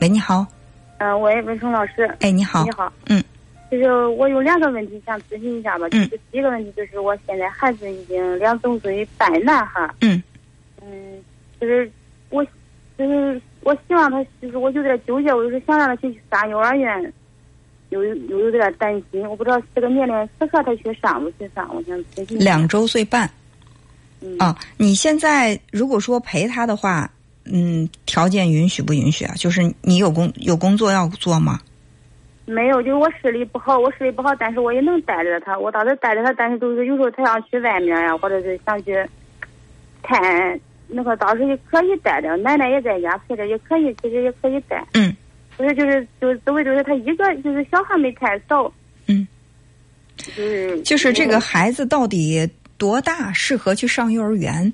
喂，你好。嗯，喂，文聪老师。哎，你好。你好。嗯。就是我有两个问题想咨询一下吧。嗯。第一个问题就是我现在孩子已经两周岁半男孩。嗯。嗯，就是我，就是我希望他，就是我有点纠结，我就是想让他去上幼儿园，又又有点担心，我不知道这个年龄适合他去上不去上，我想咨询。两周岁半。嗯。啊，你现在如果说陪他的话。嗯，条件允许不允许啊？就是你有工有工作要做吗？没有，就是我视力不好，我视力不好，但是我也能带着他。我当时带着他，但是就是有时候他想去外面呀，或者是想去看那个，当时也可以带着。奶奶也在家陪着，也可以，其实也可以带。嗯。不是就是就是周围就是他一个，就是小孩没太少。嗯。就是就是这个孩子到底多大适合去上幼儿园？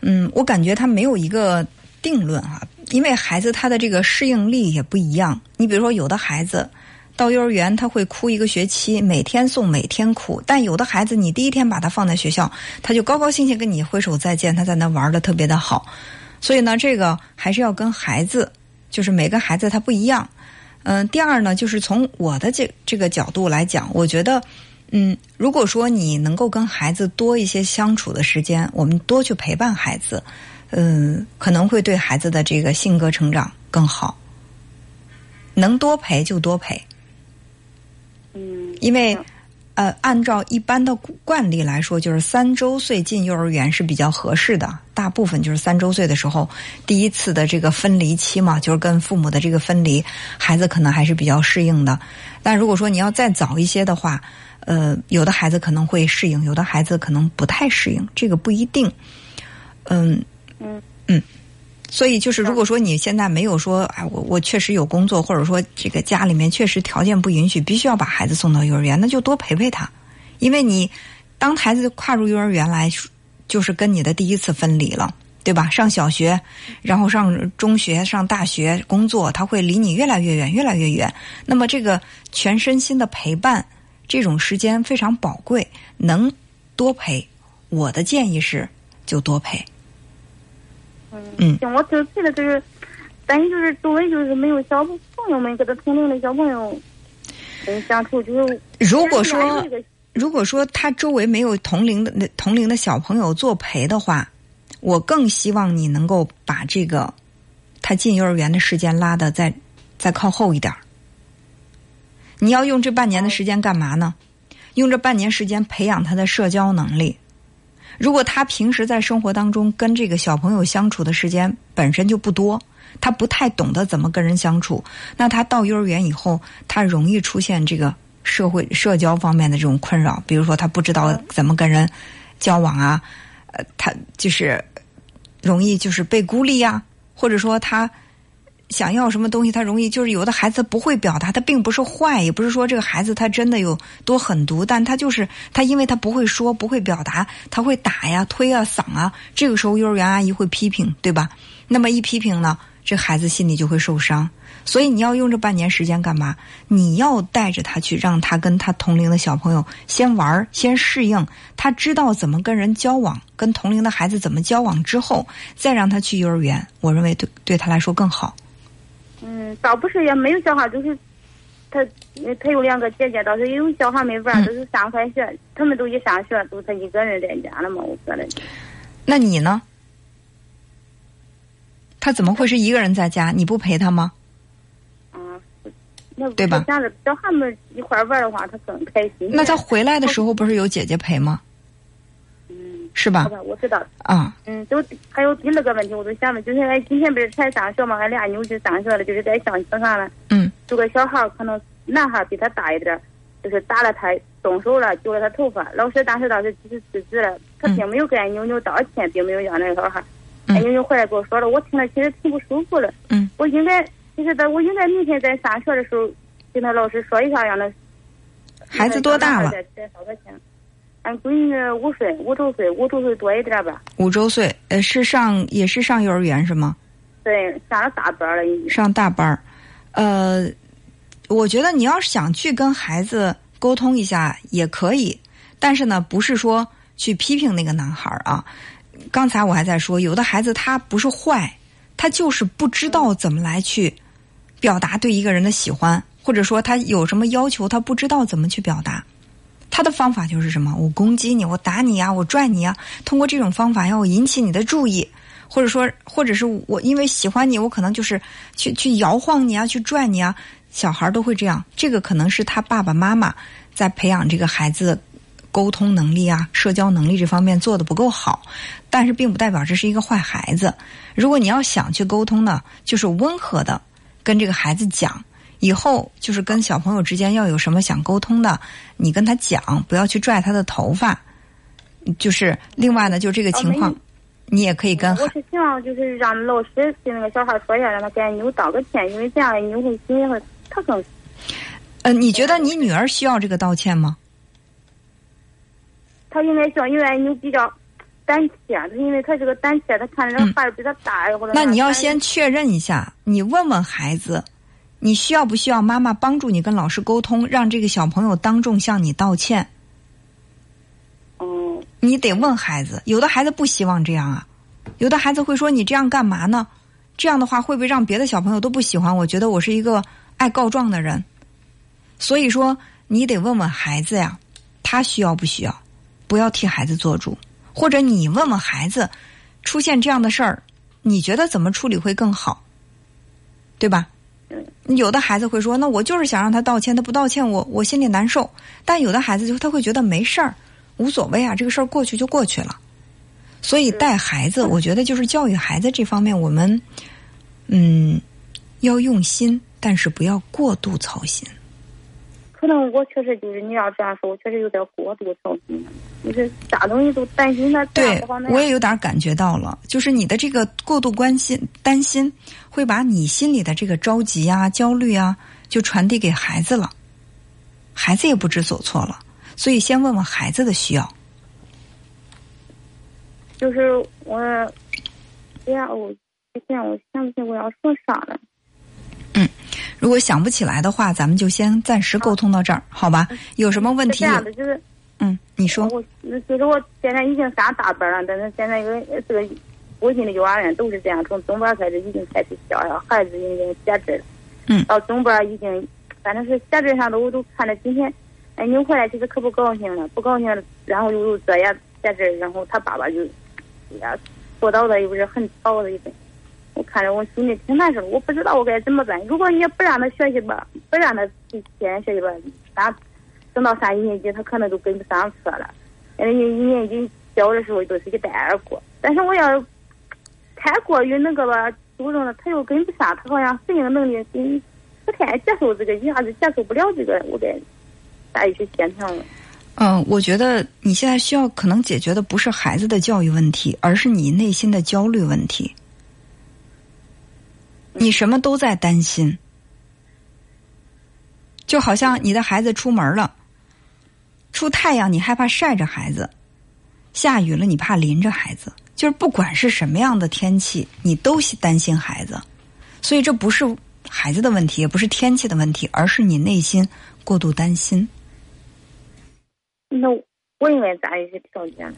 嗯，我感觉他没有一个。定论哈，因为孩子他的这个适应力也不一样。你比如说，有的孩子到幼儿园他会哭一个学期，每天送每天哭；但有的孩子，你第一天把他放在学校，他就高高兴兴跟你挥手再见，他在那玩的特别的好。所以呢，这个还是要跟孩子，就是每个孩子他不一样。嗯，第二呢，就是从我的这这个角度来讲，我觉得，嗯，如果说你能够跟孩子多一些相处的时间，我们多去陪伴孩子。嗯，可能会对孩子的这个性格成长更好。能多陪就多陪。嗯。因为，呃，按照一般的惯例来说，就是三周岁进幼儿园是比较合适的。大部分就是三周岁的时候，第一次的这个分离期嘛，就是跟父母的这个分离，孩子可能还是比较适应的。但如果说你要再早一些的话，呃，有的孩子可能会适应，有的孩子可能不太适应，这个不一定。嗯。嗯，所以就是，如果说你现在没有说，哎，我我确实有工作，或者说这个家里面确实条件不允许，必须要把孩子送到幼儿园，那就多陪陪他，因为你当孩子跨入幼儿园来，就是跟你的第一次分离了，对吧？上小学，然后上中学，上大学，工作，他会离你越来越远，越来越远。那么这个全身心的陪伴，这种时间非常宝贵，能多陪。我的建议是，就多陪。嗯，行，我就记得就是，担心就是周围就是没有小朋友们跟他同龄的小朋友，嗯，相处就是。如果说，如果说他周围没有同龄的那同龄的小朋友作陪的话，我更希望你能够把这个他进幼儿园的时间拉的再再靠后一点儿你要用这半年的时间干嘛呢？用这半年时间培养他的社交能力。如果他平时在生活当中跟这个小朋友相处的时间本身就不多，他不太懂得怎么跟人相处，那他到幼儿园以后，他容易出现这个社会社交方面的这种困扰，比如说他不知道怎么跟人交往啊，呃，他就是容易就是被孤立呀，或者说他。想要什么东西，他容易就是有的孩子不会表达，他并不是坏，也不是说这个孩子他真的有多狠毒，但他就是他，因为他不会说，不会表达，他会打呀、推啊、搡啊，这个时候幼儿园阿姨会批评，对吧？那么一批评呢，这孩子心里就会受伤。所以你要用这半年时间干嘛？你要带着他去，让他跟他同龄的小朋友先玩，先适应，他知道怎么跟人交往，跟同龄的孩子怎么交往之后，再让他去幼儿园，我认为对对他来说更好。嗯，倒不是也没有小孩，就是他他有两个姐姐，倒是因为小孩没玩，都是上快学，他们都一上学，都他一个人在家了嘛，我觉得。那你呢？他怎么会是一个人在家？你不陪他吗？嗯，那对吧？想着小孩们一块玩的话，他更开心。那他回来的时候不是有姐姐陪吗？是吧？我知道。啊。嗯，就还有第二个问题，我都想问，就是俺今天不是才上学嘛，俺俩妞就上学了，就是在上学上了。嗯。有个小孩可能男孩比他大一点就是打了他，动手了，揪了他头发。老师当时当时只是制止了，他并没有跟俺妞妞道歉，并没有让那个小孩。俺妞妞回来跟我说了，我听了其实挺不舒服的。嗯。我应该，其实在我应该明天在上学的时候，跟他老师说一下，让他。孩子多大了？俺闺女五岁，五周岁，五周岁多一点吧。五周岁，呃，是上也是上幼儿园是吗？对，上了大班了已经。上大班呃，我觉得你要是想去跟孩子沟通一下也可以，但是呢，不是说去批评那个男孩啊。刚才我还在说，有的孩子他不是坏，他就是不知道怎么来去表达对一个人的喜欢，或者说他有什么要求，他不知道怎么去表达。他的方法就是什么？我攻击你，我打你呀，我拽你呀。通过这种方法，要我引起你的注意，或者说，或者是我因为喜欢你，我可能就是去去摇晃你啊，去拽你啊。小孩都会这样。这个可能是他爸爸妈妈在培养这个孩子沟通能力啊、社交能力这方面做的不够好，但是并不代表这是一个坏孩子。如果你要想去沟通呢，就是温和的跟这个孩子讲。以后就是跟小朋友之间要有什么想沟通的，你跟他讲，不要去拽他的头发。就是另外呢，就这个情况，你也可以跟。我是希望就是让老师跟那个小孩说一下，让他给妞道个歉，因为这样妞会心里会他更。呃，你觉得你女儿需要这个道歉吗？他应该需要，因为妞比较胆怯，因为他是个胆怯，他看着孩子比他大或者。那你要先确认一下，你问问孩子。你需要不需要妈妈帮助你跟老师沟通，让这个小朋友当众向你道歉？哦，你得问孩子，有的孩子不希望这样啊，有的孩子会说你这样干嘛呢？这样的话会不会让别的小朋友都不喜欢？我觉得我是一个爱告状的人，所以说你得问问孩子呀，他需要不需要？不要替孩子做主，或者你问问孩子，出现这样的事儿，你觉得怎么处理会更好？对吧？有的孩子会说：“那我就是想让他道歉，他不道歉，我我心里难受。”但有的孩子就他会觉得没事儿，无所谓啊，这个事儿过去就过去了。所以带孩子，我觉得就是教育孩子这方面，我们嗯要用心，但是不要过度操心。可能我确实就是你要这样说，我确实有点过度操心，就是啥东西都担心他。对，我也有点感觉到了，就是你的这个过度关心、担心，会把你心里的这个着急啊、焦虑啊，就传递给孩子了。孩子也不知所措了，所以先问问孩子的需要。就是我，哎呀，我现在我想不起我要说啥了。嗯。如果想不起来的话，咱们就先暂时沟通到这儿，好吧？有什么问题？这样的就是，嗯，你说。我就是我现在已经上大班了，但是现在个这个附近的幼儿园都是这样，从中班开始已经开始教了，孩子已经写字了。嗯。到中班已经，反正是写字上的我都看着今天，哎，你回来其实可不高兴了，不高兴，然后又又作业写字，然后他爸爸就，呀，说到的又不是很吵的一种。我看着我心里挺难受，我不知道我该怎么办。如果你不让他学习吧，不让他去西安学习吧，三等到三一年级他可能都跟不上课了。人家一年级教的时候都是一带而过，但是我要太过于那个吧注重了，他又跟不上，他好像适应能力跟不太接受这个，一下子接受不了这个，我该咋去协调了？嗯，我觉得你现在需要可能解决的不是孩子的教育问题，而是你内心的焦虑问题。你什么都在担心，就好像你的孩子出门了，出太阳你害怕晒着孩子，下雨了你怕淋着孩子，就是不管是什么样的天气，你都担心孩子，所以这不是孩子的问题，也不是天气的问题，而是你内心过度担心。那我应该咋去调节呢？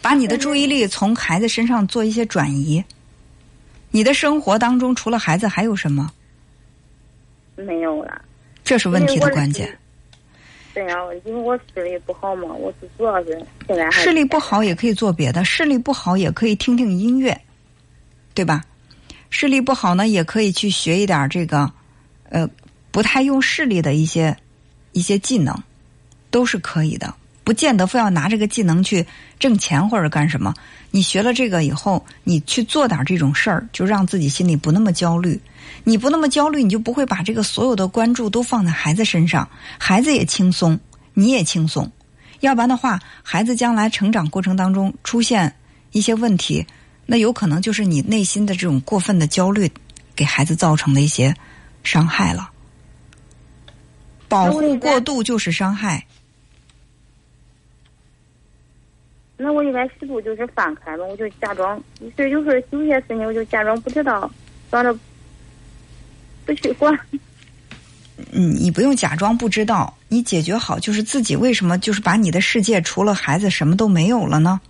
把你的注意力从孩子身上做一些转移。你的生活当中除了孩子还有什么？没有了。这是问题的关键。对呀，因为我视力不好嘛，我是主要是现在视力不好也可以做别的，视力不好也可以听听音乐，对吧？视力不好呢，也可以去学一点这个，呃，不太用视力的一些一些技能，都是可以的。不见得非要拿这个技能去挣钱或者干什么。你学了这个以后，你去做点这种事儿，就让自己心里不那么焦虑。你不那么焦虑，你就不会把这个所有的关注都放在孩子身上，孩子也轻松，你也轻松。要不然的话，孩子将来成长过程当中出现一些问题，那有可能就是你内心的这种过分的焦虑给孩子造成的一些伤害了。保护过度就是伤害。那我应该适度就是放开了，我就假装，所以有时候有些事情我就假装不知道，装着不去管。嗯，你不用假装不知道，你解决好就是自己为什么就是把你的世界除了孩子什么都没有了呢？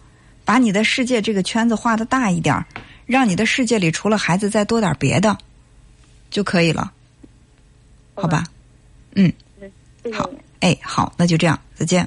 把你的世界这个圈子画的大一点，让你的世界里除了孩子再多点别的，就可以了，好好吧？嗯，好你。哎，好，那就这样，再见。